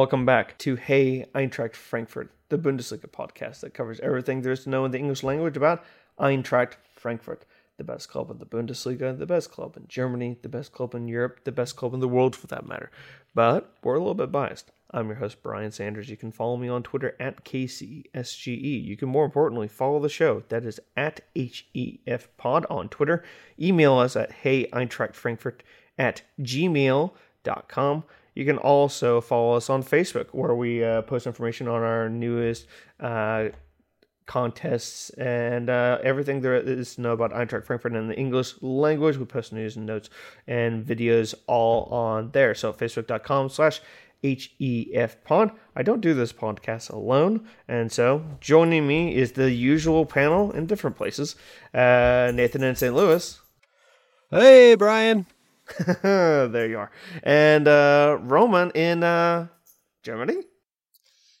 welcome back to Hey Eintracht Frankfurt, the Bundesliga podcast that covers everything there is to know in the English language about Eintracht Frankfurt, the best club in the Bundesliga, the best club in Germany, the best club in Europe, the best club in the world for that matter. But we're a little bit biased. I'm your host, Brian Sanders. You can follow me on Twitter at KCSGE. You can more importantly follow the show. That is at HEF Pod on Twitter. Email us at Hey Eintracht Frankfurt at gmail.com. You can also follow us on Facebook, where we uh, post information on our newest uh, contests and uh, everything there is to know about Eintracht Frankfurt in the English language. We post news and notes and videos all on there. So facebook.com slash HEF pod. I don't do this podcast alone, and so joining me is the usual panel in different places. Uh, Nathan in St. Louis. Hey, Brian. there you are. And uh, Roman in uh, Germany.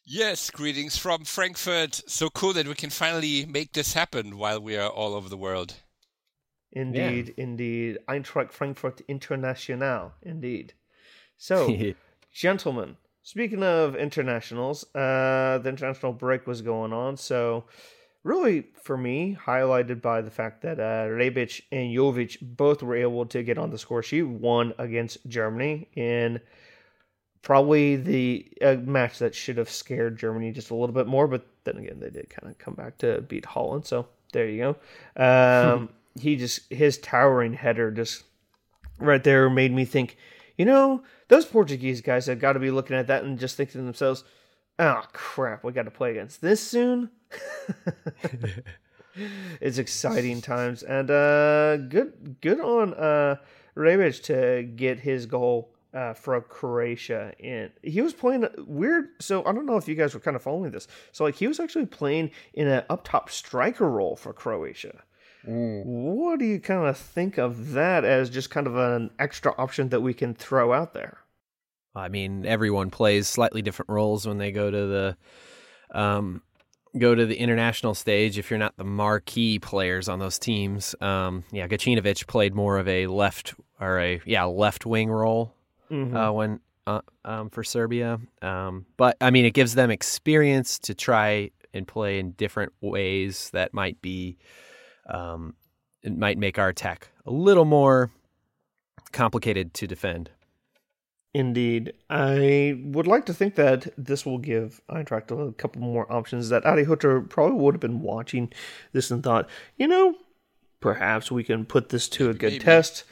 Yes, greetings from Frankfurt. So cool that we can finally make this happen while we are all over the world. Indeed, yeah. indeed. Eintracht Frankfurt International, indeed. So, gentlemen, speaking of internationals, uh, the international break was going on, so really for me highlighted by the fact that uh, Rebic and Jovic both were able to get on the score sheet, one against Germany in probably the uh, match that should have scared Germany just a little bit more, but then again they did kind of come back to beat Holland, so there you go. Um, he just his towering header just right there made me think, you know, those Portuguese guys have got to be looking at that and just thinking to themselves, "Oh crap, we got to play against this soon." it's exciting times, and uh, good good on uh, Rebic to get his goal uh, for Croatia. And he was playing weird. So I don't know if you guys were kind of following this. So like he was actually playing in an up top striker role for Croatia. Mm. What do you kind of think of that as just kind of an extra option that we can throw out there? I mean, everyone plays slightly different roles when they go to the um, go to the international stage if you're not the marquee players on those teams. Um, yeah, Gacinovic played more of a left or a yeah left wing role mm-hmm. uh, when uh, um, for Serbia. Um, but I mean, it gives them experience to try and play in different ways that might be um, it might make our attack a little more complicated to defend. Indeed. I would like to think that this will give Eintracht a couple more options that Adi Hutter probably would have been watching this and thought, you know, perhaps we can put this to a good Maybe. test.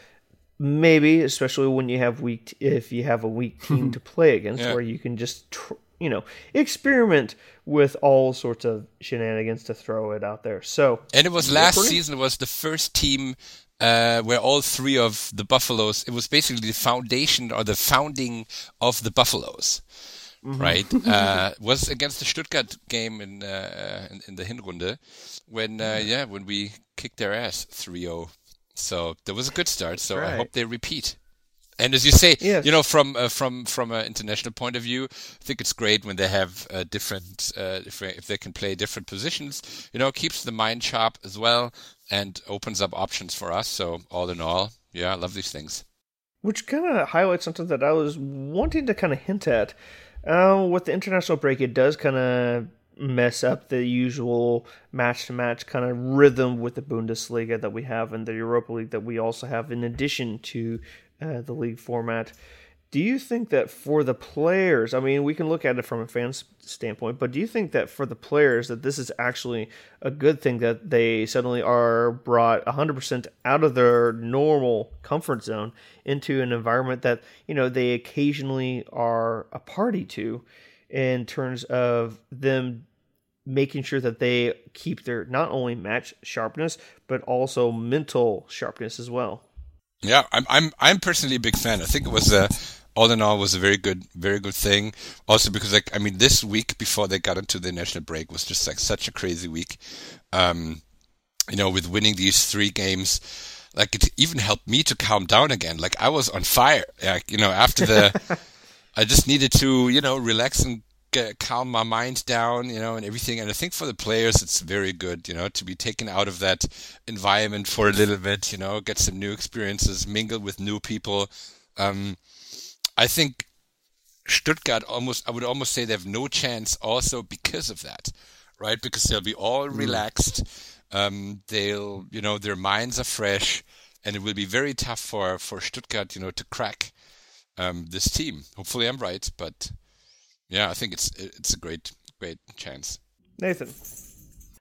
Maybe, especially when you have weak, if you have a weak team to play against, yeah. where you can just, tr- you know, experiment with all sorts of shenanigans to throw it out there. So, and it was last season. It was the first team uh, where all three of the buffaloes. It was basically the foundation or the founding of the buffaloes. Mm-hmm. right? uh, was against the Stuttgart game in uh, in, in, the Hinrunde when uh, yeah when we kicked their ass 3-0 so that was a good start. So right. I hope they repeat. And as you say, yes. you know, from uh, from from an international point of view, I think it's great when they have uh, different, uh, if, if they can play different positions. You know, keeps the mind sharp as well, and opens up options for us. So all in all, yeah, I love these things. Which kind of highlights something that I was wanting to kind of hint at. Uh, with the international break, it does kind of mess up the usual match to match kind of rhythm with the Bundesliga that we have and the Europa League that we also have in addition to uh, the league format. Do you think that for the players, I mean, we can look at it from a fan standpoint, but do you think that for the players that this is actually a good thing that they suddenly are brought 100% out of their normal comfort zone into an environment that, you know, they occasionally are a party to in terms of them making sure that they keep their not only match sharpness but also mental sharpness as well. Yeah, I'm I'm I'm personally a big fan. I think it was a all in all was a very good very good thing. Also because like I mean this week before they got into the national break was just like such a crazy week. Um, you know, with winning these three games, like it even helped me to calm down again. Like I was on fire. Like you know after the. I just needed to, you know, relax and get, calm my mind down, you know, and everything. And I think for the players, it's very good, you know, to be taken out of that environment for a little bit, you know, get some new experiences, mingle with new people. Um, I think Stuttgart almost, I would almost say they have no chance also because of that, right? Because they'll be all mm. relaxed. Um, they'll, you know, their minds are fresh and it will be very tough for, for Stuttgart, you know, to crack um, this team. Hopefully I'm right, but yeah, I think it's, it's a great, great chance. Nathan.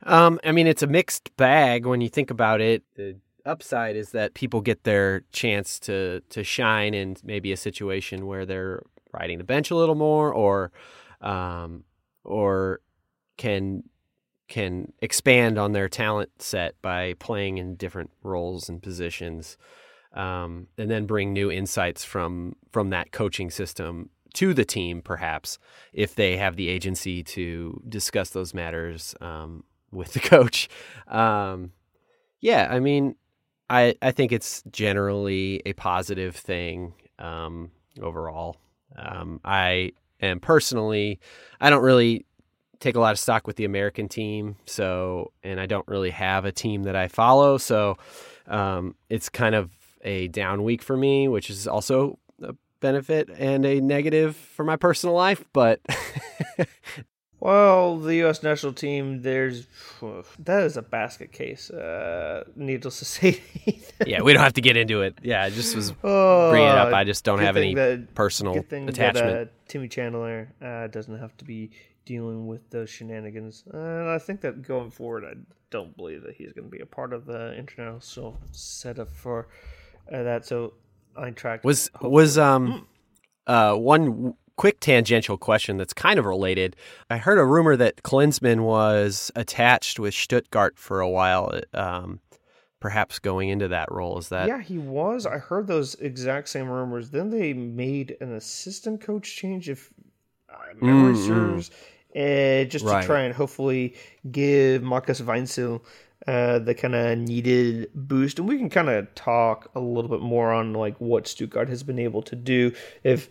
Um, I mean, it's a mixed bag when you think about it. The upside is that people get their chance to to shine in maybe a situation where they're riding the bench a little more, or um, or can can expand on their talent set by playing in different roles and positions, um, and then bring new insights from from that coaching system to the team, perhaps if they have the agency to discuss those matters um, with the coach. Um, yeah, I mean, I I think it's generally a positive thing um, overall. Um, I am personally, I don't really take a lot of stock with the American team, so and I don't really have a team that I follow, so um, it's kind of a down week for me, which is also a benefit and a negative for my personal life, but Well, the U.S. national team, there's that is a basket case. Uh, needless to say. yeah, we don't have to get into it. Yeah, I just was oh, bringing it up. I just don't have any that, personal attachment. That, uh, Timmy Chandler uh, doesn't have to be dealing with those shenanigans. And I think that going forward, I don't believe that he's going to be a part of the international setup for uh, that. So Eintracht was was um hmm. uh one quick tangential question that's kind of related. I heard a rumor that Klinsmann was attached with Stuttgart for a while, um, perhaps going into that role. Is that? Yeah, he was. I heard those exact same rumors. Then they made an assistant coach change, if memory mm-hmm. serves, uh, just right. to try and hopefully give Markus Weinzierl uh, the kind of needed boost. And we can kind of talk a little bit more on like what Stuttgart has been able to do. If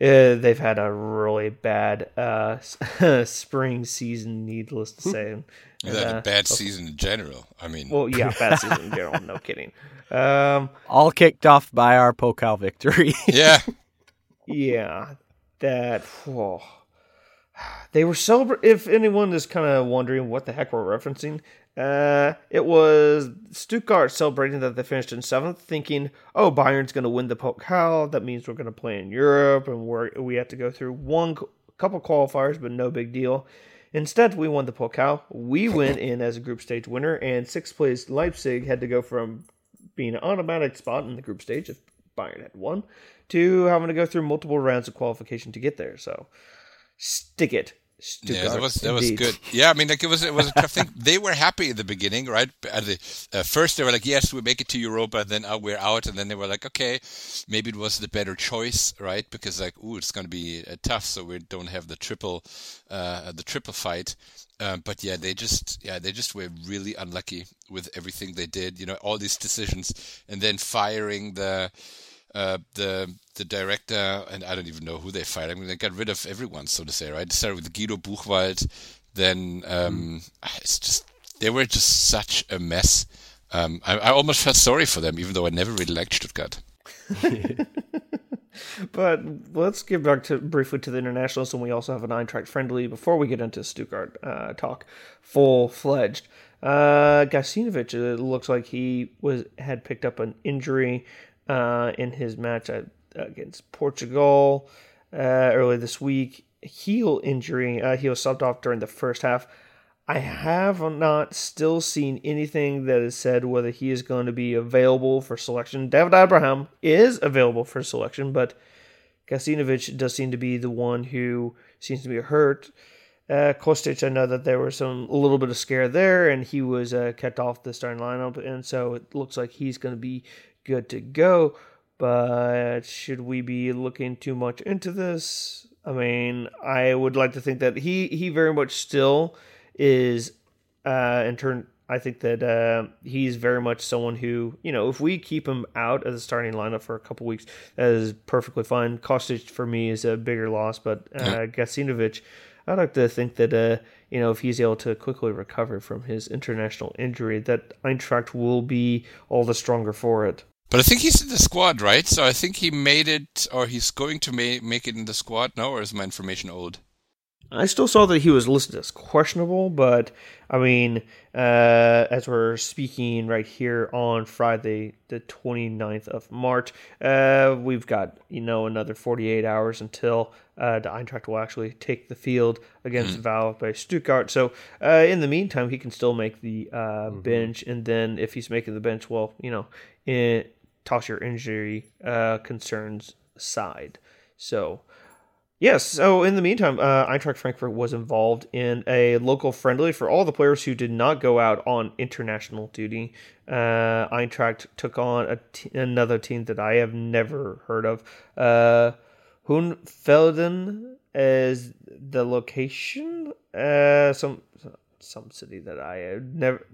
uh, they've had a really bad uh, spring season, needless to say. And, had a uh, bad season in general. I mean, well, yeah, bad season in general. No kidding. Um, All kicked off by our Pokal victory. yeah, yeah. That whoa. they were celebrating. If anyone is kind of wondering what the heck we're referencing, uh, it was Stuttgart celebrating that they finished in seventh, thinking, "Oh, Bayern's going to win the Pokal. That means we're going to play in Europe, and we we have to go through one couple qualifiers, but no big deal." Instead, we won the Pokal. We went in as a group stage winner, and sixth place Leipzig had to go from being an automatic spot in the group stage if Bayern had won to having to go through multiple rounds of qualification to get there. So, stick it. Stuttgart, yeah, that was that was good. Yeah, I mean, like it was it was a tough thing. They were happy at the beginning, right? At the uh, first, they were like, "Yes, we make it to Europa," then uh, we're out, and then they were like, "Okay, maybe it was the better choice, right?" Because like, ooh, it's going to be uh, tough, so we don't have the triple, uh, the triple fight. Um, but yeah, they just yeah they just were really unlucky with everything they did. You know, all these decisions, and then firing the uh, the the director, and I don't even know who they fired. I mean, they got rid of everyone, so to say, right? They started with Guido Buchwald. Then um, mm. it's just they were just such a mess. Um, I, I, almost felt sorry for them, even though I never really liked Stuttgart. but let's get back to briefly to the internationals, and we also have an Eintracht friendly before we get into Stuttgart uh, talk, full fledged. Uh, Gacinovic, it looks like he was had picked up an injury uh, in his match at, against Portugal uh, earlier this week. Heel injury. Uh, he was subbed off during the first half. I have not still seen anything that has said whether he is going to be available for selection. David Abraham is available for selection, but Gacinovic does seem to be the one who seems to be hurt. Uh, Kostic, I know that there was some a little bit of scare there, and he was uh, kept off the starting lineup, and so it looks like he's going to be good to go. But should we be looking too much into this? I mean, I would like to think that he he very much still is uh in turn I think that uh, he's very much someone who, you know, if we keep him out of the starting lineup for a couple weeks, that is perfectly fine. Kostic for me is a bigger loss, but uh, yeah. Gacinovic, I'd like to think that, uh, you know, if he's able to quickly recover from his international injury, that Eintracht will be all the stronger for it. But I think he's in the squad, right? So I think he made it, or he's going to ma- make it in the squad now, or is my information old? I still saw that he was listed as questionable, but I mean, uh, as we're speaking right here on Friday, the 29th of March, uh, we've got, you know, another 48 hours until uh, the Eintracht will actually take the field against mm. by Stuttgart. So uh, in the meantime, he can still make the uh, mm-hmm. bench, and then if he's making the bench, well, you know, it, toss your injury uh, concerns aside. So Yes. So in the meantime, uh, Eintracht Frankfurt was involved in a local friendly for all the players who did not go out on international duty. Uh, Eintracht took on t- another team that I have never heard of. Uh, Hohenfelden is the location. Uh, some some city that I have never.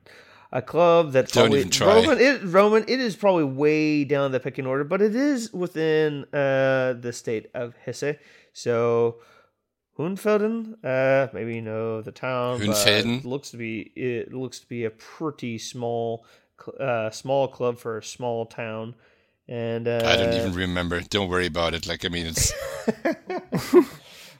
A club that Don't probably even try. Roman. It, Roman. It is probably way down the pecking order, but it is within uh, the state of Hesse. So Hunfelden, uh, maybe you know the town. Hohenfelden looks to be it looks to be a pretty small, uh, small club for a small town. And uh, I don't even remember. Don't worry about it. Like I mean, it's.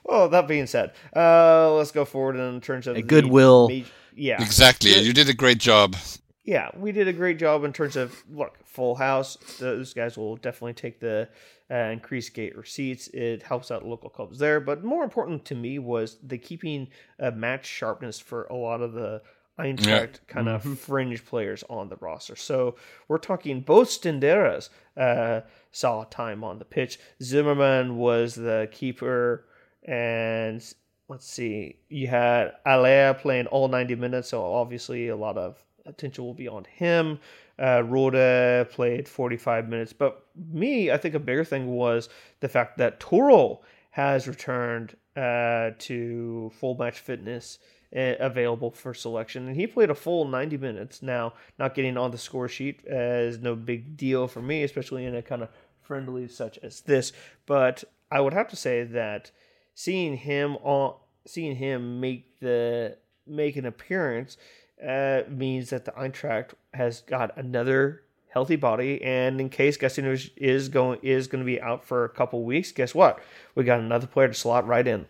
well, that being said, uh, let's go forward in terms of a goodwill. yeah, exactly. You did a great job. Yeah, we did a great job in terms of look full house. Those guys will definitely take the uh, increased gate receipts. It helps out local clubs there. But more important to me was the keeping a match sharpness for a lot of the Eintracht yeah. kind of mm-hmm. fringe players on the roster. So we're talking both Stenderas uh, saw time on the pitch. Zimmermann was the keeper, and let's see, you had Alea playing all 90 minutes, so obviously a lot of attention will be on him. Uh, Rode played 45 minutes. But me, I think a bigger thing was the fact that Torró has returned uh, to full match fitness uh, available for selection. And he played a full 90 minutes. Now, not getting on the score sheet is no big deal for me, especially in a kind of friendly such as this. But I would have to say that seeing him on seeing him make the make an appearance uh, means that the Eintracht has got another healthy body, and in case Gestinus is going is going to be out for a couple weeks, guess what? We got another player to slot right in.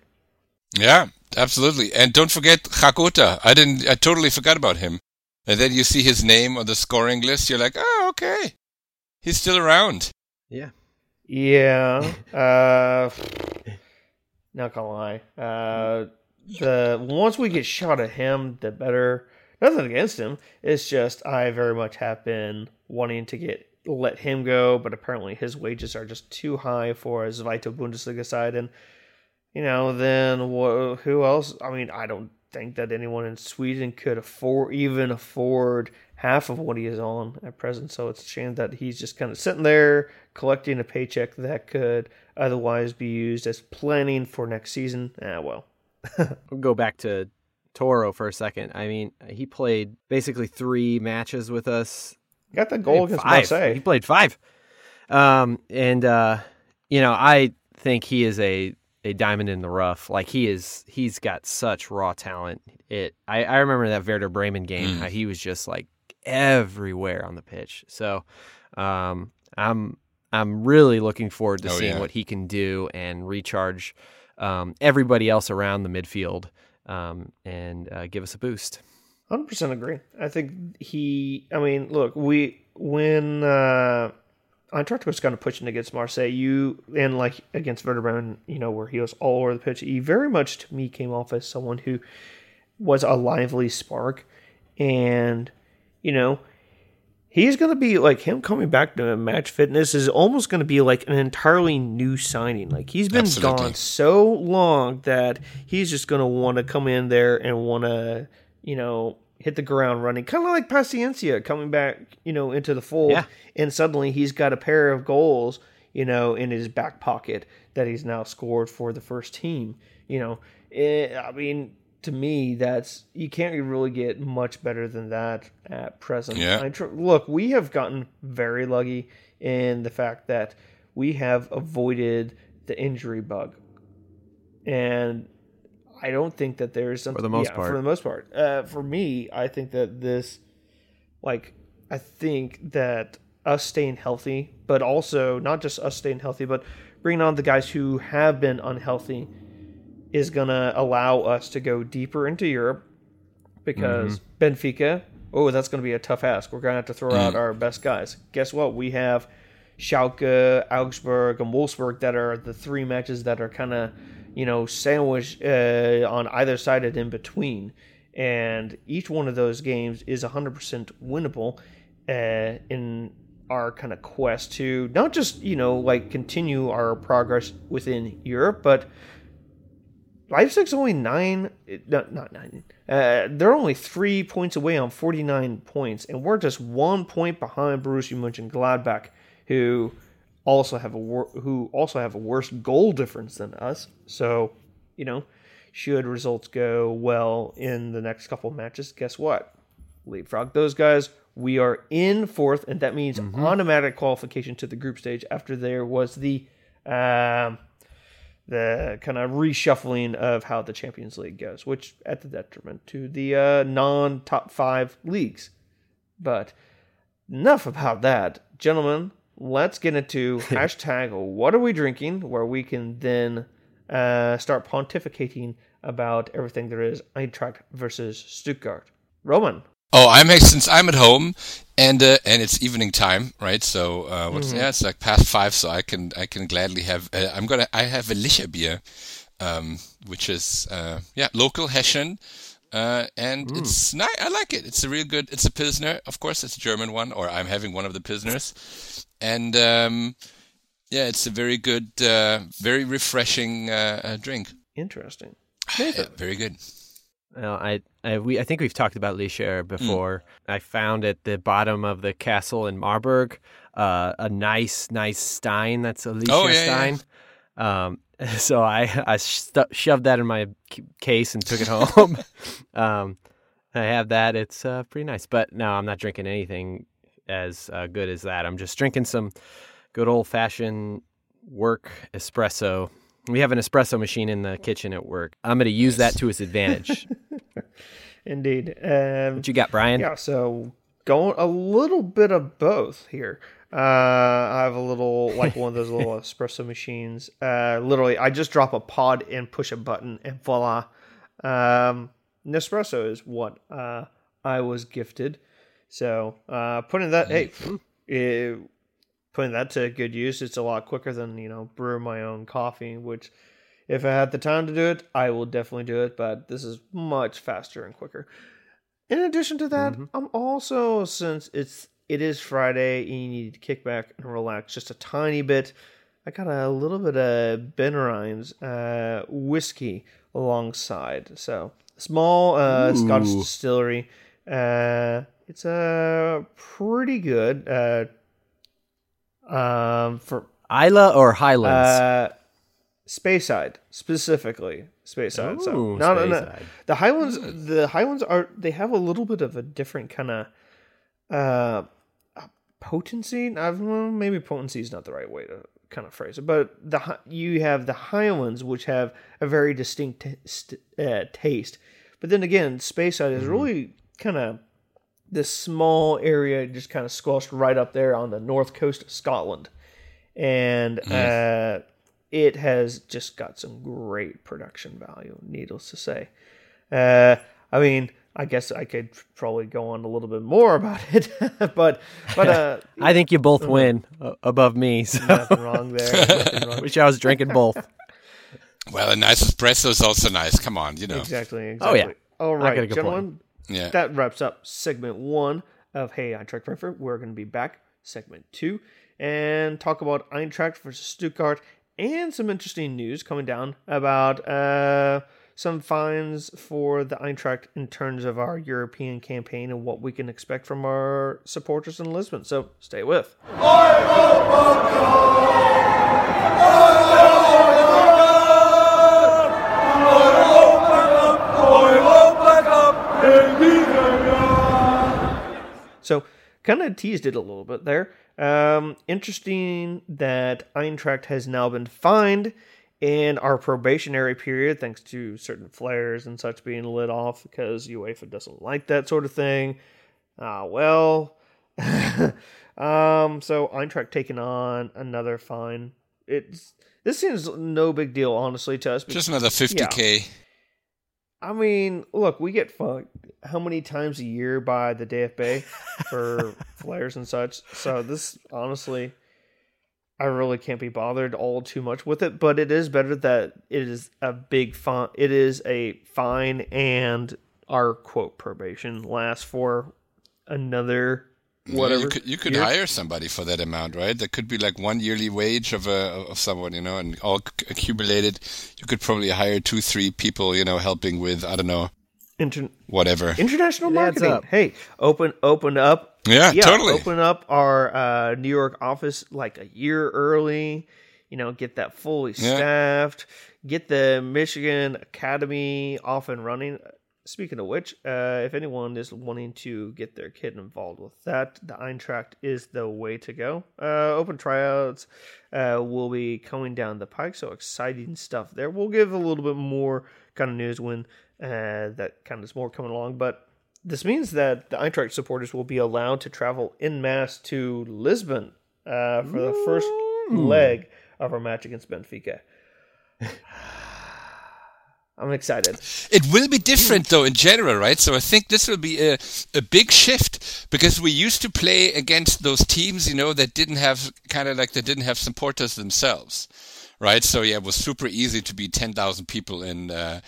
Yeah, absolutely. And don't forget Hrgota. I didn't. I totally forgot about him. And then you see his name on the scoring list. You're like, oh, okay, he's still around. Yeah. Yeah. uh, not gonna lie. Uh, the once we get shot at him, the better nothing against him. It's just I very much have been wanting to get let him go, but apparently his wages are just too high for a Zweite Bundesliga side. And you know, then who else? I mean, I don't think that anyone in Sweden could afford even afford half of what he is on at present. So it's a shame that he's just kind of sitting there collecting a paycheck that could otherwise be used as planning for next season. Ah, well. we'll go back to Torró for a second. I mean, he played basically three matches with us. Got the goal against five. Marseille. He played five. Um, and uh, you know, I think he is a a diamond in the rough. Like he is, he's got such raw talent. It. I, I remember that Werder Bremen game. Mm. How he was just like everywhere on the pitch. So, um, I'm I'm really looking forward to oh, seeing yeah. what he can do and recharge um, everybody else around the midfield um, and uh, give us a boost. Hundred percent agree. I think he. I mean, look, we when uh, Eintracht was kind of pushing against Marseille, you and like against Werder Bremen, you know, where he was all over the pitch. He very much to me came off as someone who was a lively spark, and you know, he's going to be like him coming back to match fitness is almost going to be like an entirely new signing. Like he's been Absolutely. gone so long that he's just going to want to come in there and want to, you know, hit the ground running, kind of like Paciencia coming back, you know, into the fold, yeah. and suddenly he's got a pair of goals, you know, in his back pocket that he's now scored for the first team. You know, it, I mean, to me, that's you can't really get much better than that at present. Yeah. Tr- look, we have gotten very lucky in the fact that we have avoided the injury bug, and I don't think that there's something for the most yeah, part. For the most part, uh, for me, I think that this, like, I think that us staying healthy, but also not just us staying healthy, but bringing on the guys who have been unhealthy is going to allow us to go deeper into Europe because mm-hmm. Benfica, oh, that's going to be a tough ask. We're going to have to throw mm. out our best guys. Guess what? We have Schalke, Augsburg, and Wolfsburg that are the three matches that are kind of, you know, sandwiched uh, on either side and in between. And each one of those games is 100% winnable uh, in our kind of quest to not just, you know, like continue our progress within Europe, but Leipzig's only nine, not, not nine. Uh, they're only three points away on 49 points, and we're just one point behind Borussia Mönchengladbach, who also have a wor- who also have a worse goal difference than us. So, you know, should results go well in the next couple matches, guess what? Leapfrog those guys. We are in fourth, and that means mm-hmm. automatic qualification to the group stage. After there was the. Um, the kind of reshuffling of how the Champions League goes, which at the detriment to the uh, non top five leagues. But enough about that. Gentlemen, let's get into hashtag what are we drinking, where we can then uh, start pontificating about everything there is Eintracht versus Stuttgart. Roman, Oh, I'm since I'm at home and uh, and it's evening time, right? So uh, what's mm-hmm. yeah, it's like past five, so I can I can gladly have uh, I'm gonna I have a Licher beer, um, which is uh, yeah local Hessian, uh, and mm. it's nice. I like it. It's a real good. It's a pilsner, of course. It's a German one, or I'm having one of the pilsners, and um, yeah, it's a very good, uh, very refreshing drink. Interesting. Very good. Well, I, I, we, I think we've talked about Licher before. Mm. I found at the bottom of the castle in Marburg uh, a nice, nice Stein. That's a Licher oh, yeah, Stein. Yeah. Um, so I, I shoved that in my case and took it home. um, I have that. It's uh, pretty nice. But no, I'm not drinking anything as uh, good as that. I'm just drinking some good old fashioned work espresso we have an espresso machine in the kitchen at work. I'm going to use that to its advantage. Indeed. Um, what you got, Brian? Yeah, so going a little bit of both here. Uh, I have a little, like one of those little espresso machines. Uh, literally, I just drop a pod and push a button, and voila. Um, Nespresso is what uh, I was gifted. So uh, putting that, hey, it, putting that to good use. It's a lot quicker than you know brew my own coffee, which if I had the time to do it, I will definitely do it. But this is much faster and quicker. In addition to that, mm-hmm. I'm also since it's it is Friday and you need to kick back and relax just a tiny bit. I got a little bit of BenRiach's uh, whiskey alongside. So small uh, Scottish distillery. Uh, it's a uh, pretty good. Um, for Islay or Highlands? Uh, Speyside specifically. Speyside. Ooh, so no, no, no. The Highlands. The Highlands are. They have a little bit of a different kind of uh, potency. I've, well, maybe potency is not the right way to kind of phrase it, but the you have the Highlands, which have a very distinct t- uh, taste. But then again, Speyside is mm-hmm. really kind of this small area just kind of squashed right up there on the north coast of Scotland. And uh, it has just got some great production value, needless to say. Uh, I mean, I guess I could probably go on a little bit more about it, but but uh, I think you both uh-huh. win above me. So. Nothing wrong there. Nothing wrong. Wish I was drinking both. Well, a nice espresso is also nice. Come on, you know. Exactly. exactly. Oh yeah. All right, gentlemen. Point. Yeah. That wraps up segment one of Hey Eintracht Frankfurt. We're going to be back segment two and talk about Eintracht versus Stuttgart and some interesting news coming down about uh, some fines for the Eintracht in terms of our European campaign and what we can expect from our supporters in Lisbon. So stay with. So, kind of teased it a little bit there. Um, interesting that Eintracht has now been fined in our probationary period, thanks to certain flares and such being lit off because UEFA doesn't like that sort of thing. Ah, uh, well, um, so Eintracht taking on another fine. It's this seems no big deal, honestly, to us. Just another fifty k. I mean, look, we get fucked how many times a year by the DFB for flares and such. So this honestly I really can't be bothered all too much with it, but it is better that it is a big fine. It is a fine, and our quote probation lasts for another whatever. Yeah, you could, you could hire somebody for that amount, right? That could be like one yearly wage of a of someone, you know, and all accumulated. You could probably hire two, three people, you know, helping with I don't know, Inter- whatever international marketing. Hey, open open up yeah, yeah, totally. Open up our uh, New York office like a year early. You know, get that fully staffed. Yeah. Get the Michigan Academy off and running. Speaking of which, uh, if anyone is wanting to get their kid involved with that, the Eintracht is the way to go. Uh, open tryouts uh, will be coming down the pike, so exciting stuff there. We'll give a little bit more kind of news when uh, that kind of is more coming along, but this means that the Eintracht supporters will be allowed to travel in mass to Lisbon uh, for the first leg of our match against Benfica. I'm excited. It will be different though in general, right? So I think this will be a, a big shift because we used to play against those teams, you know, that didn't have kind of like they didn't have supporters themselves, right? So yeah, it was super easy to be 10,000 people in uh,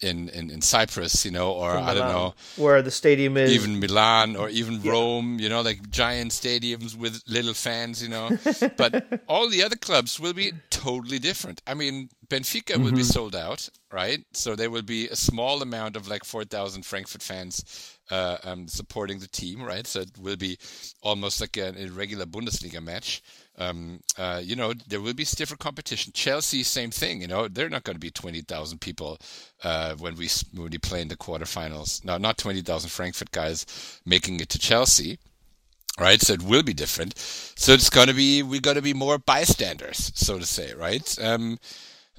in, in, in Cyprus, you know, or I don't know where the stadium is, even Milan or even yeah. Rome, you know, like giant stadiums with little fans, you know. but all the other clubs will be totally different. I mean, Benfica mm-hmm. will be sold out, right? So there will be a small amount of like four thousand Frankfurt fans uh, um, supporting the team, right? So it will be almost like an irregular Bundesliga match um, uh, you know, there will be stiffer competition. Chelsea, same thing. You know, they're not going to be twenty thousand people uh, when we when we play in the quarterfinals. No, not twenty thousand Frankfurt guys making it to Chelsea, right? So it will be different. So it's going to be we're going to be more bystanders, so to say, right? Um,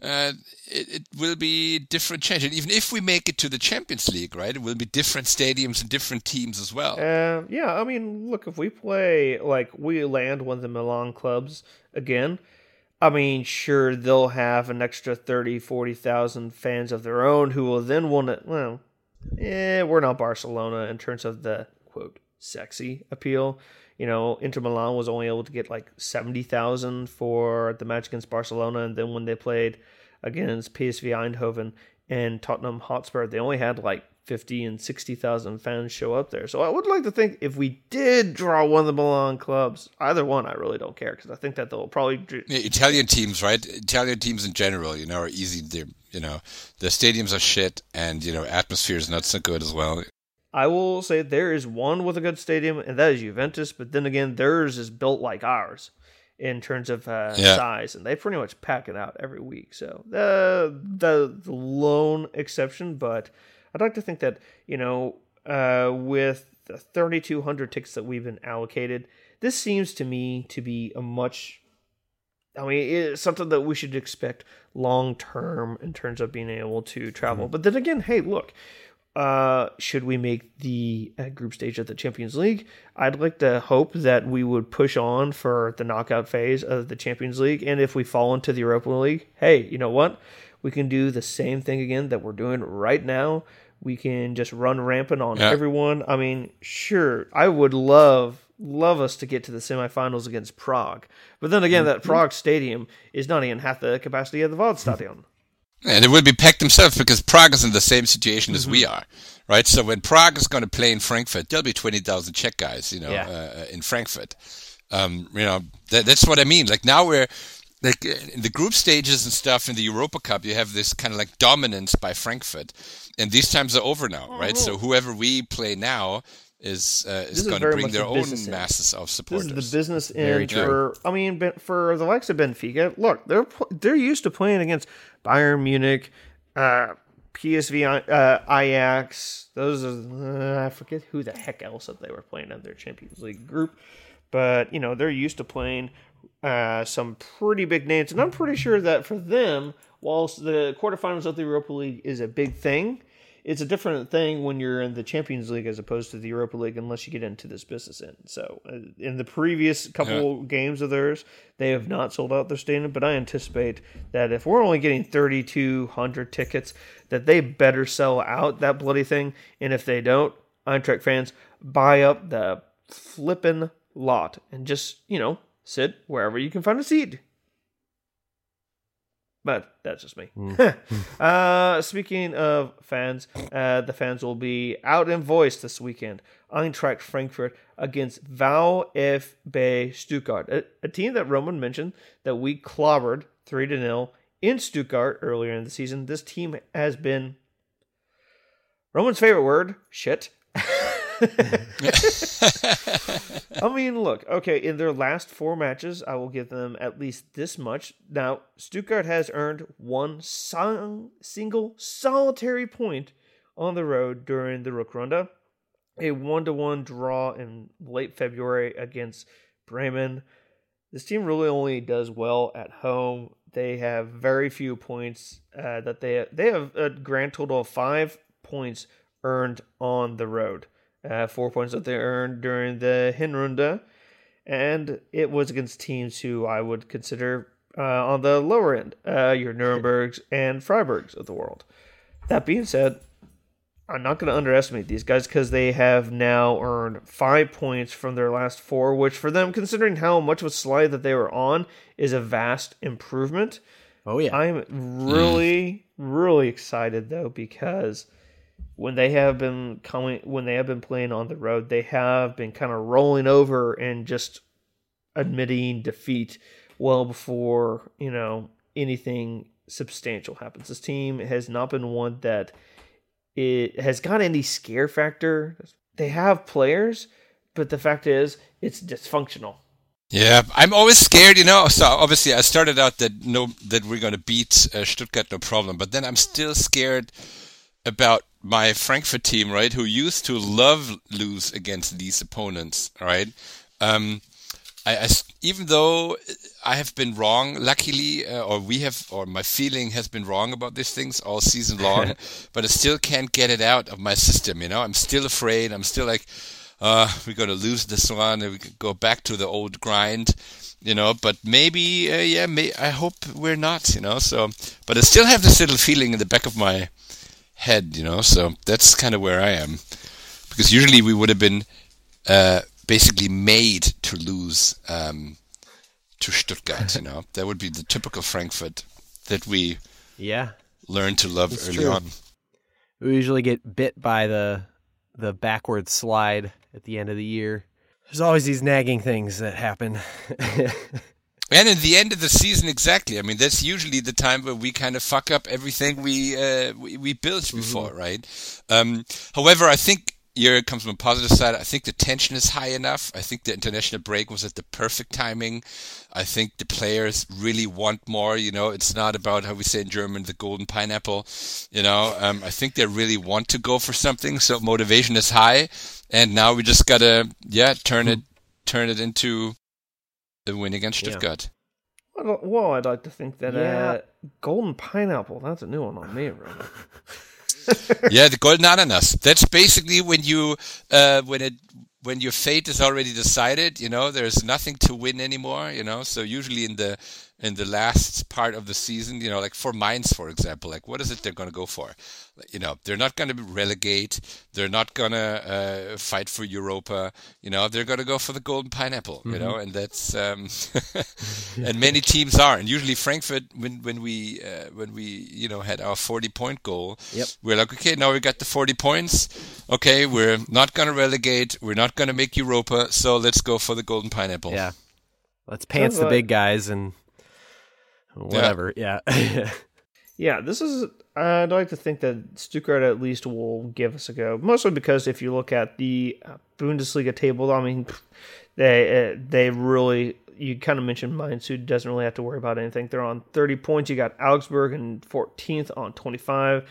uh, it, it, will be different change. And even if we make it to the Champions League, right, it will be different stadiums and different teams as well. Uh, yeah, I mean, look, if we play like we land one of the Milan clubs again, I mean, sure, they'll have an extra 30, 40,000 fans of their own who will then want to, well, eh, we're not Barcelona in terms of the quote sexy appeal. You know, Inter Milan was only able to get like 70,000 for the match against Barcelona. And then when they played against PSV Eindhoven and Tottenham Hotspur, they only had like 50 and 60,000 fans show up there. So I would like to think if we did draw one of the Milan clubs, either one, I really don't care because I think that they'll probably. Yeah, Italian teams, right? Italian teams in general, you know, are easy. They're, you know, the stadiums are shit and, you know, atmosphere is not so good as well. I will say there is one with a good stadium, and that is Juventus. But then again, theirs is built like ours in terms of uh, yeah. size, and they pretty much pack it out every week. So the, the the lone exception, but I'd like to think that you know uh, with the 3,200 tickets that we've been allocated, this seems to me to be a much I mean, it's something that we should expect long term in terms of being able to travel. Mm-hmm. But then again, hey, look, uh, should we make the uh, group stage of the Champions League? I'd like to hope that we would push on for the knockout phase of the Champions League. And if we fall into the Europa League, hey, you know what? We can do the same thing again that we're doing right now. We can just run rampant on yeah. everyone. I mean, sure, I would love love us to get to the semifinals against Prague. But then again, that mm-hmm. Prague stadium is not even half the capacity of the Waldstadion. And it will be packed themselves because Prague is in the same situation mm-hmm. as we mm-hmm. are, right? So when Prague is going to play in Frankfurt, there'll be 20,000 Czech guys, you know, yeah. uh, in Frankfurt. Um, you know, that, that's what I mean. Like now we're, like in the group stages and stuff in the Europa Cup, you have this kind of like dominance by Frankfurt, and these times are over now, right? So whoever we play now is uh, is going to bring their own masses of supporters. This is the business end for. I mean, for the likes of Benfica, look, they're they're used to playing against Bayern Munich, uh, PSV, uh, Ajax. Those are uh, I forget who the heck else that they were playing in their Champions League group, but you know they're used to playing uh, some pretty big names, and I'm pretty sure that for them, whilst the quarterfinals of the Europa League is a big thing it's a different thing when you're in the Champions League as opposed to the Europa League, unless you get into this business end. So, uh, in the previous couple yeah. games of theirs, they have not sold out their stadium, but I anticipate that if we're only getting 3,200 tickets, that they better sell out that bloody thing. And if they don't, Eintracht fans buy up the flippin' lot and just, you know, sit wherever you can find a seat. But that's just me. Mm. uh, speaking of fans, uh, the fans will be out in voice this weekend. Eintracht Frankfurt against VfB Stuttgart, a, a team that Roman mentioned that we clobbered 3 to 0 in Stuttgart earlier in the season. This team has been Roman's favorite word, shit. I mean, look, okay, in their last four matches, I will give them at least this much. Now, Stuttgart has earned one song, single solitary point on the road during the Rückrunde, a one to one draw in late February against Bremen. This team really only does well at home. They have very few points uh, that they they have a grand total of five points earned on the road uh, four points that they earned during the Hinrunde, and it was against teams who I would consider uh, on the lower end, uh, your Nurembergs and Freiburgs of the world. That being said, I'm not going to underestimate these guys because they have now earned five points from their last four, which for them, considering how much of a slide that they were on, is a vast improvement. Oh yeah, I'm really, really excited though because when they have been coming when they have been playing on the road, they have been kind of rolling over and just admitting defeat well before, you know, anything substantial happens. This team has not been one that it has got any scare factor. They have players, but the fact is it's dysfunctional. Yeah, I'm always scared, you know. So obviously, I started out that no, that we're going to beat uh, Stuttgart, no problem. But then I'm still scared about my Frankfurt team, right, who used to love lose against these opponents, right? Um, I, I, even though I have been wrong, luckily, uh, or we have, or my feeling has been wrong about these things all season long, but I still can't get it out of my system. You know, I'm still afraid. I'm still like, uh, we're gonna lose this one, and we can go back to the old grind. You know, but maybe, uh, yeah, may, I hope we're not. You know, so, but I still have this little feeling in the back of my head, you know. So that's kind of where I am, because usually we would have been uh, basically made to lose um, to Stuttgart. you know, that would be the typical Frankfurt that we yeah learn to love it's early true. on. We usually get bit by the the backward slide at the end of the year. There's always these nagging things that happen. And in the end of the season, exactly. I mean, that's usually the time where we kind of fuck up everything we uh, we, we, built mm-hmm. before, mm-hmm. right? Um, however, I think here it comes from a positive side. I think the tension is high enough. I think the international break was at the perfect timing. I think the players really want more. You know, it's not about how we say in German the golden pineapple. You know, um, I think they really want to go for something. So motivation is high, and now we just gotta yeah turn it turn it into the win against Stuttgart. Yeah. Well, I'd like to think that yeah. uh, golden pineapple, that's a new one on me, right? yeah, the golden ananas. That's basically when you uh, when it when your fate is already decided. You know, there's nothing to win anymore. You know, so usually in the in the last part of the season, you know, like for Mainz, for example, like what is it they're going to go for? You know, they're not going to relegate. They're not going to uh, fight for Europa. You know, they're going to go for the golden pineapple. Mm-hmm. You know, and that's um, and many teams are. And usually Frankfurt, when when we uh, when we you know had our 40 point goal, yep. we're like, okay, now we got the 40 points. Okay, we're not going to relegate. We're not going to make Europa. So let's go for the golden pineapple. Yeah. Let's pants the big guys and whatever. Yeah. Yeah. yeah, this is. I'd like to think that Stuttgart at least will give us a go. Mostly because if you look at the uh, Bundesliga table, I mean, they uh, they really. You kind of mentioned Mainz, who doesn't really have to worry about anything. They're on 30 points. You got Augsburg in 14th on 25,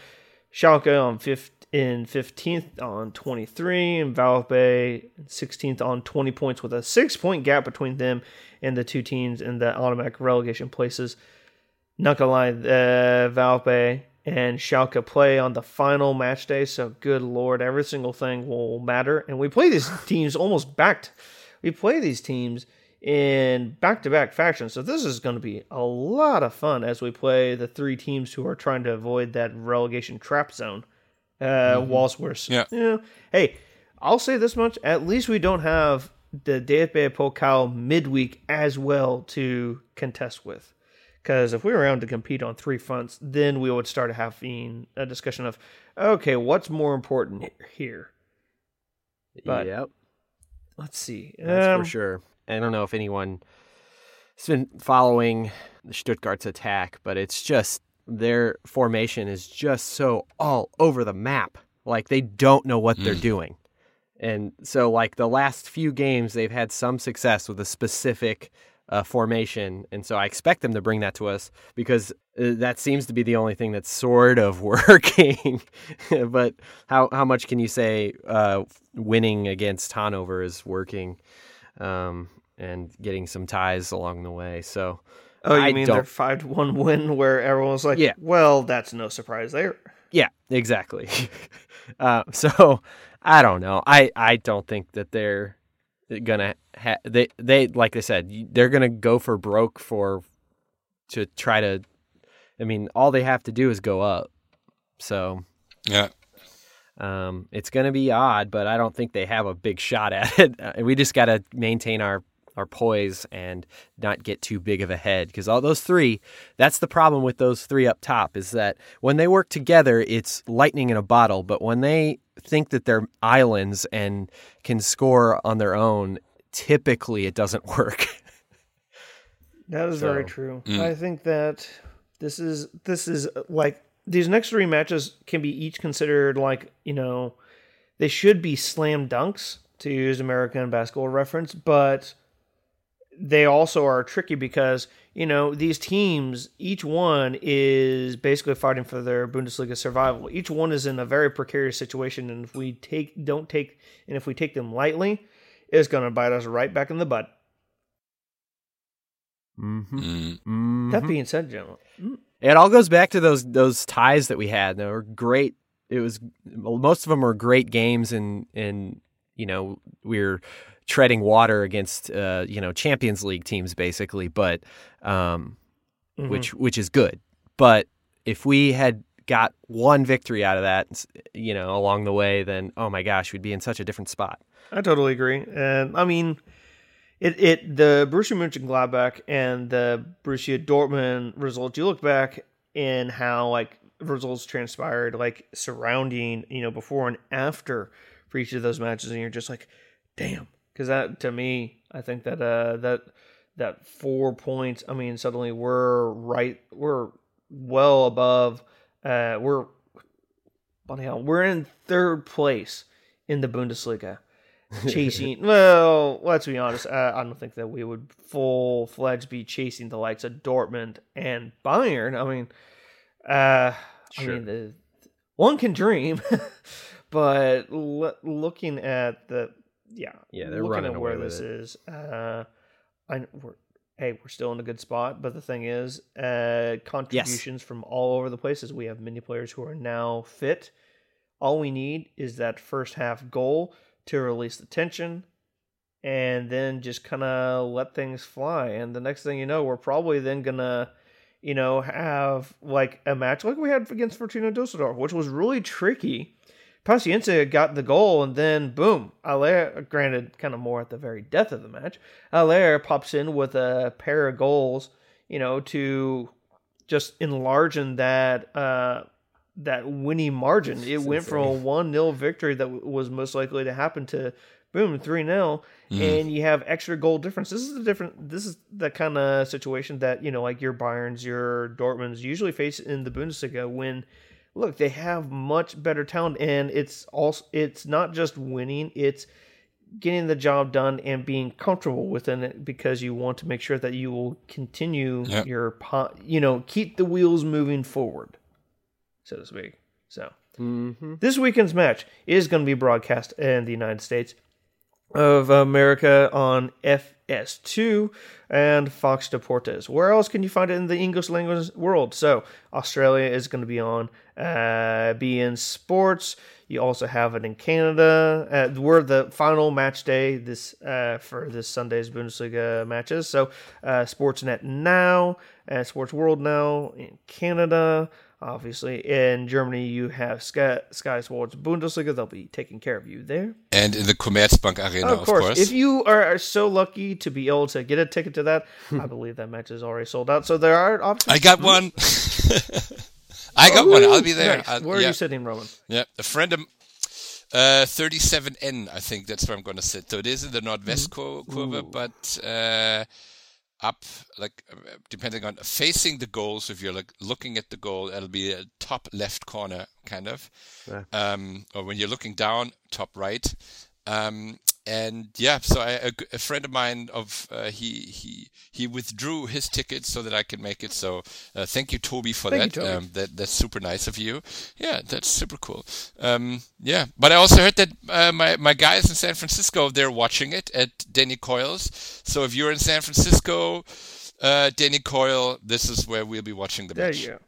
Schalke on 5th in 15th on 23, and VfB 16th on 20 points, with a six point gap between them and the two teams in the automatic relegation places. Not gonna lie, uh, Valpe and Schalke play on the final match day. So good lord, every single thing will matter. And we play these teams almost back. We play these teams in back-to-back fashion. So this is going to be a lot of fun as we play the three teams who are trying to avoid that relegation trap zone. Uh, mm-hmm. Whilst we're, yeah. Hey, I'll say this much: at least we don't have the DFB Pokal midweek as well to contest with. Because if we were around to compete on three fronts, then we would start having a discussion of, okay, what's more important here? But yep. Let's see. That's um, for sure. I don't know if anyone has been following the Stuttgart's attack, but it's just their formation is just so all over the map. Like they don't know what they're doing. And so, like the last few games, they've had some success with a specific uh, formation, and so I expect them to bring that to us because uh, that seems to be the only thing that's sort of working. but how how much can you say uh, winning against Hanover is working, um, and getting some ties along the way? So. Oh, you I mean don't... their five to one win where everyone's like, yeah. well, that's no surprise there. Yeah, exactly. uh, so I don't know. I, I don't think that they're gonna ha- they they like I said they're gonna go for broke for to try to. I mean, all they have to do is go up. So yeah. Um, it's going to be odd, but I don't think they have a big shot at it. Uh, we just got to maintain our our poise and not get too big of a head because all those three that's the problem with those three up top is that when they work together it's lightning in a bottle but when they think that they're islands and can score on their own, typically it doesn't work. that is so, very true. Mm. I think that this is this is like these next three matches can be each considered like you know they should be slam dunks to use American basketball reference, but they also are tricky because you know these teams each one is basically fighting for their bundesliga survival each one is in a very precarious situation and if we take don't take and if we take them lightly it's going to bite us right back in the butt mm-hmm. Mm-hmm. that being said gentlemen mm. it all goes back to those those ties that we had they were great it was most of them were great games and and you know we we're treading water against uh, you know Champions League teams basically, but um, mm-hmm. which which is good. But if we had got one victory out of that, you know, along the way, then oh my gosh, we'd be in such a different spot. I totally agree, and I mean, it it the Borussia Mönchengladbach and the Borussia Dortmund results. You look back in how like results transpired, like surrounding you know before and after for each of those matches, and you're just like, damn, because that to me, I think that uh, that that four points. I mean, suddenly we're right. We're well above. Uh, we're funny hell. We're in third place in the Bundesliga, chasing. well, let's be honest. Uh, I don't think that we would full fledged be chasing the likes of Dortmund and Bayern. I mean, uh, sure. I mean, the, one can dream, but l- looking at the yeah, yeah, they're looking at where this it. is. Uh, I we're, hey, we're still in a good spot, but the thing is, uh, contributions yes. from all over the places. We have many players who are now fit. All we need is that first half goal to release the tension, and then just kind of let things fly. And the next thing you know, we're probably then gonna, you know, have like a match like we had against Fortuna Dusseldorf, which was really tricky Paciencia got the goal, and then boom, Haller, granted, kind of more at the very death of the match, Haller pops in with a pair of goals, you know, to just enlarge in that uh, that winning margin. It went from a one 0 victory that w- was most likely to happen to boom three 0 mm. and you have extra goal difference. This is the different. This is the kind of situation that you know, like your Bayerns, your Dortmunds usually face in the Bundesliga when look, they have much better talent, and it's also it's not just winning; it's getting the job done and being comfortable within it because you want to make sure that you will continue yep. your you know keep the wheels moving forward, so to speak. So mm-hmm. this weekend's match is going to be broadcast in the United States. Of America on FS2 and Fox Deportes. Where else can you find it in the English language world? So Australia is going to be on uh, beIN Sports. You also have it in Canada. Uh, we're the final match day this uh, for this Sunday's Bundesliga matches. So uh, Sportsnet now and Sports World now in Canada. Obviously, in Germany, you have Sky, Sky Sports Bundesliga. They'll be taking care of you there. And in the Commerzbank Arena, of course. Of course. If you are so lucky to be able to get a ticket to that, I believe that match is already sold out. So there are options. I got one. I got oh, one. I'll be there. Nice. Where are yeah. you sitting, Roman? Yeah, a friend of uh, 37N, I think that's where I'm going to sit. So it is in the Nordwest mm-hmm. curve, but uh, up, like uh, depending on facing the goal. So if you're like looking at the goal, it'll be a top left corner, kind of. Yeah. Um, or when you're looking down, top right. Um, and yeah, so I, a, a, friend of mine of uh, he he he withdrew his ticket so that I can make it. So uh, thank you, Toby, for thank that. You, um, that that's super nice of you. Yeah, that's super cool. Um, yeah, but I also heard that uh, my my guys in San Francisco they're watching it at Danny Coyle's. So if you're in San Francisco, uh, Danny Coyle, this is where we'll be watching the match. There you go.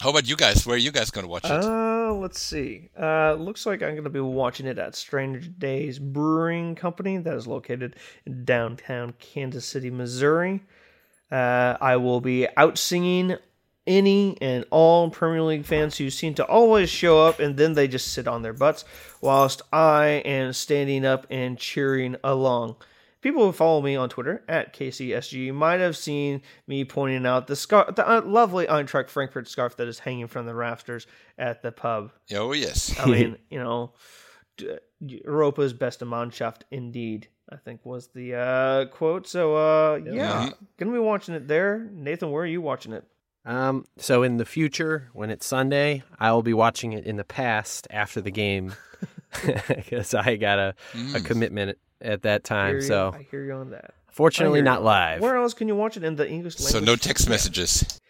How about you guys? Where are you guys going to watch it? Uh, let's see. Uh, looks like I'm going to be watching it at Strange Days Brewing Company that is located in downtown Kansas City, Missouri. Uh, I will be out singing any and all Premier League fans who seem to always show up and then they just sit on their butts, whilst I am standing up and cheering along. People who follow me on Twitter at KCSG might have seen me pointing out the scarf, the uh, lovely Eintracht Frankfurt scarf that is hanging from the rafters at the pub. Oh yes, I mean you know, Europa's best Mannschaft indeed. I think was the uh, quote. So uh, yeah, mm-hmm. gonna be watching it there. Nathan, where are you watching it? Um, so in the future, when it's Sunday, I will be watching it in the past after the game because I got a, mm. a commitment at that time. I so I hear you on that. Fortunately, not live. Where else can you watch it in the English language? So no text messages.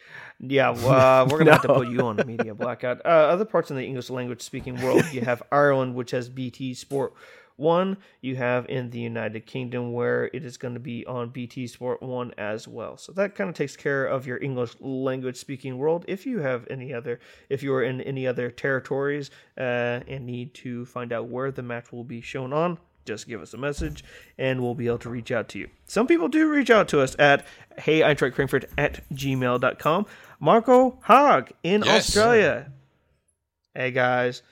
Yeah, well, uh, we're gonna no. have to put you on a media blackout. Uh, other parts in the English language speaking world, you have Ireland, which has BT Sport One. You have in the United Kingdom where it is going to be on BT Sport One as well. So that kind of takes care of your English language speaking world. If you have any other, if you are in any other territories uh, and need to find out where the match will be shown on, just give us a message and we'll be able to reach out to you. Some people do reach out to us at hey Frankfurt at gmail.com. Marco Hogg in yes. Australia. Hey guys.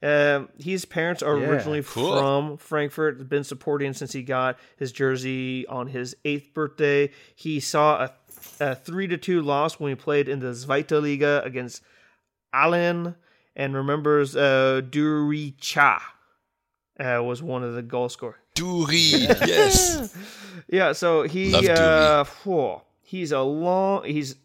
Um, his parents are yeah, originally cool. from Frankfurt. Been supporting since he got his jersey on his eighth birthday. He saw a, a three to two loss when he played in the Zweite Liga against Ahlen and remembers uh, Duri Cha uh, was one of the goal scorers. Duri, yes. yeah, so he uh, whoa, he's a long he's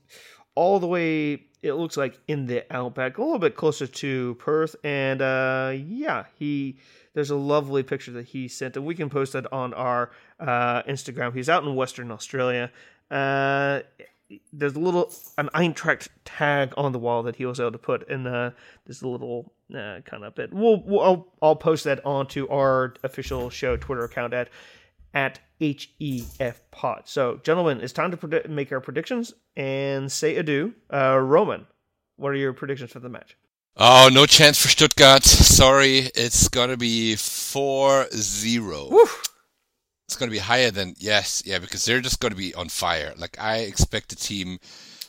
all the way it looks like in the outback, a little bit closer to Perth, and uh, yeah, he there's a lovely picture that he sent, and we can post that on our uh, Instagram. He's out in Western Australia. There's a little an Eintracht tag on the wall that he was able to put in uh, this little uh, kind of bit. We'll, we'll I'll, I'll post that onto our official show Twitter account at at HEF Pod. So, gentlemen, it's time to make our predictions and say adieu. Uh, Roman, what are your predictions for the match? Oh, no chance for Stuttgart. Sorry, it's gonna be 4-0. It's gonna be higher than yes, yeah, because they're just gonna be on fire. Like I expect the team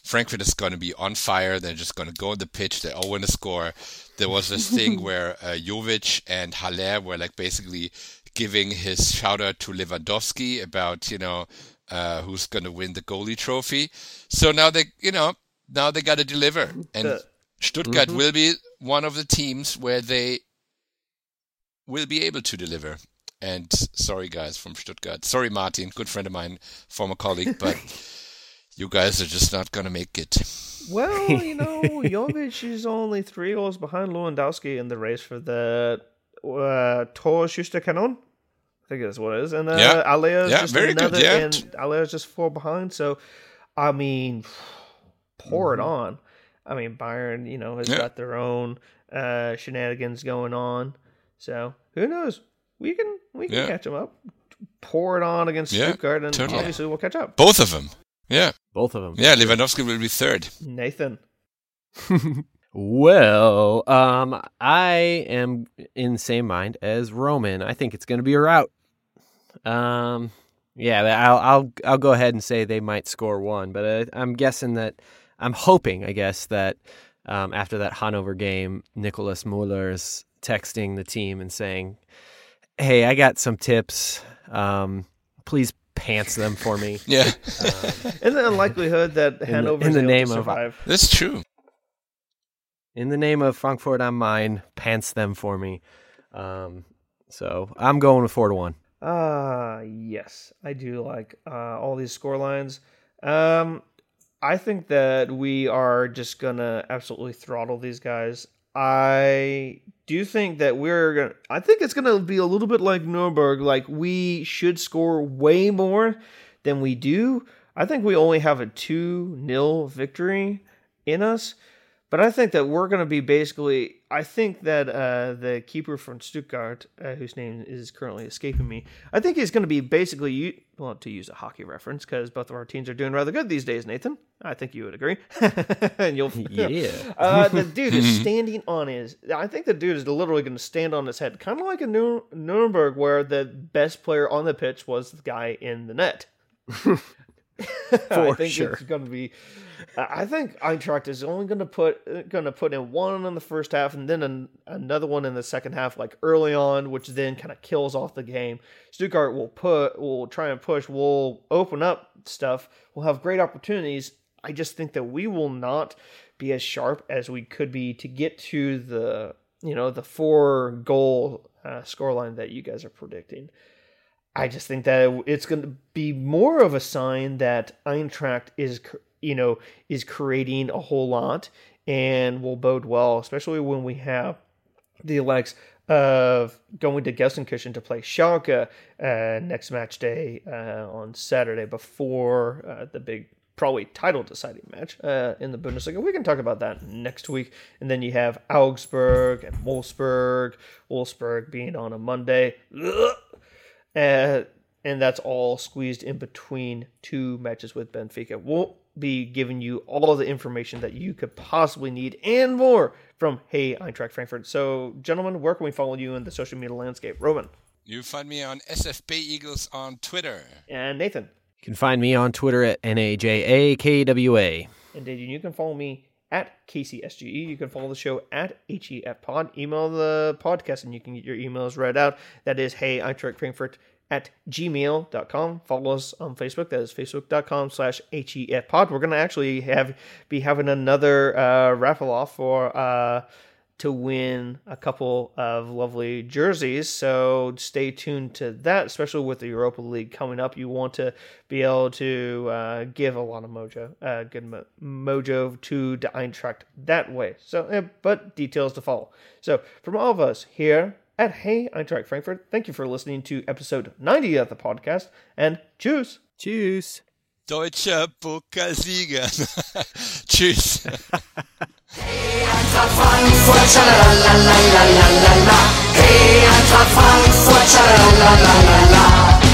Frankfurt is going to be on fire. They're just going to go on the pitch. They all want to score. There was this thing where uh, Jovic and Haller were like basically giving his shout out to Lewandowski about you know uh, who's going to win the goalie trophy. So now they you know now they got to deliver, and Stuttgart mm-hmm. will be one of the teams where they will be able to deliver. And sorry guys from Stuttgart, sorry Martin, good friend of mine, former colleague, but. you guys are just not going to make it. Well, you know, Jovic is only three goals behind Lewandowski in the race for the uh, Torschützenkanon. I think that's what it is. And uh, yeah. Haller is yeah, just another, good, yeah. and Haller is just four behind. So, I mean, pour mm-hmm. it on. I mean, Bayern, you know, has yeah. got their own uh, shenanigans going on. So, who knows? We can we can Yeah. catch them up. Pour it on against Yeah, Stuttgart, and totally. obviously we'll catch up. Both of them. Yeah. Both of them. Yeah, Lewandowski will be third. Nathan, Well, um, I am in the same mind as Roman. I think it's going to be a rout. Um, yeah, I'll I'll I'll go ahead and say they might score one, but uh, I'm guessing that I'm hoping, I guess, that um, after that Hanover game, Nicholas Muller's texting the team and saying, "Hey, I got some tips. Um, please pants them for me." Yeah, in the unlikelihood that Hanover in is the name to of- survive, that's true. in the name of Frankfurt am Main, pants them for me. Um, so I'm going with four to one. Ah, yes, I do like uh, all these score lines. Um, I think that we are just gonna absolutely throttle these guys. I do think that we're gonna. I think it's gonna be a little bit like Nuremberg. Like we should score way more than we do. I think we only have a two 0 victory in us. But I think that we're going to be basically. I think that uh, the keeper from Stuttgart, uh, whose name is currently escaping me, I think he's going to be basically. u- Well, to use a hockey reference, because both of our teams are doing rather good these days, Nathan. I think you would agree. and you'll. Yeah. Uh, the dude is standing on his. I think the dude is literally going to stand on his head, kind of like a Nur- Nuremberg, where the best player on the pitch was the guy in the net. I think sure. it's going to be. I think Eintracht is only going to put going to put in one in the first half and then an, another one in the second half, like early on, which then kind of kills off the game. Stuttgart will put will try and push. We'll open up stuff. We'll have great opportunities. I just think that we will not be as sharp as we could be to get to the you know the four goal uh, scoreline that you guys are predicting. I just think that it's going to be more of a sign that Eintracht is, you know, is creating a whole lot and will bode well, especially when we have the elects of going to Gelsenkirchen to play Schalke uh, next match day uh, on Saturday before uh, the big probably title deciding match uh, in the Bundesliga. We can talk about that next week. And then you have Augsburg and Wolfsburg. Wolfsburg being on a Monday. Uh, and that's all squeezed in between two matches with Benfica. We'll be giving you all the information that you could possibly need and more from Hey Eintracht Frankfurt. So, gentlemen, where can we follow you in the social media landscape? Roman You find me on SFB Eagles on Twitter. and Nathan. You can find me on Twitter at NAJAKWA. And Dayton, you can follow me at KCSGE. E. You can follow the show at HEF Pod. Email the podcast and you can get your emails read out. That is Hey Eintracht Frankfurt at gmail.com. Follow us on Facebook. That is facebook.com slash HEF Pod. We're going to actually have be having another uh, raffle off for uh, to win a couple of lovely jerseys. So stay tuned to that, especially with the Europa League coming up. You want to be able to uh, give a lot of mojo, uh, good mo- mojo to the Eintracht that way. So, but details to follow. So, from all of us here at Hey Eintracht Frankfurt, thank you for listening to episode 90 of the podcast, and choose. Tschüss. Deutscher Pokalsieger. Tschüss. Eintracht Frankfurt, schalalalalalala. Hey, Eintracht Frankfurt, schalalalalalala.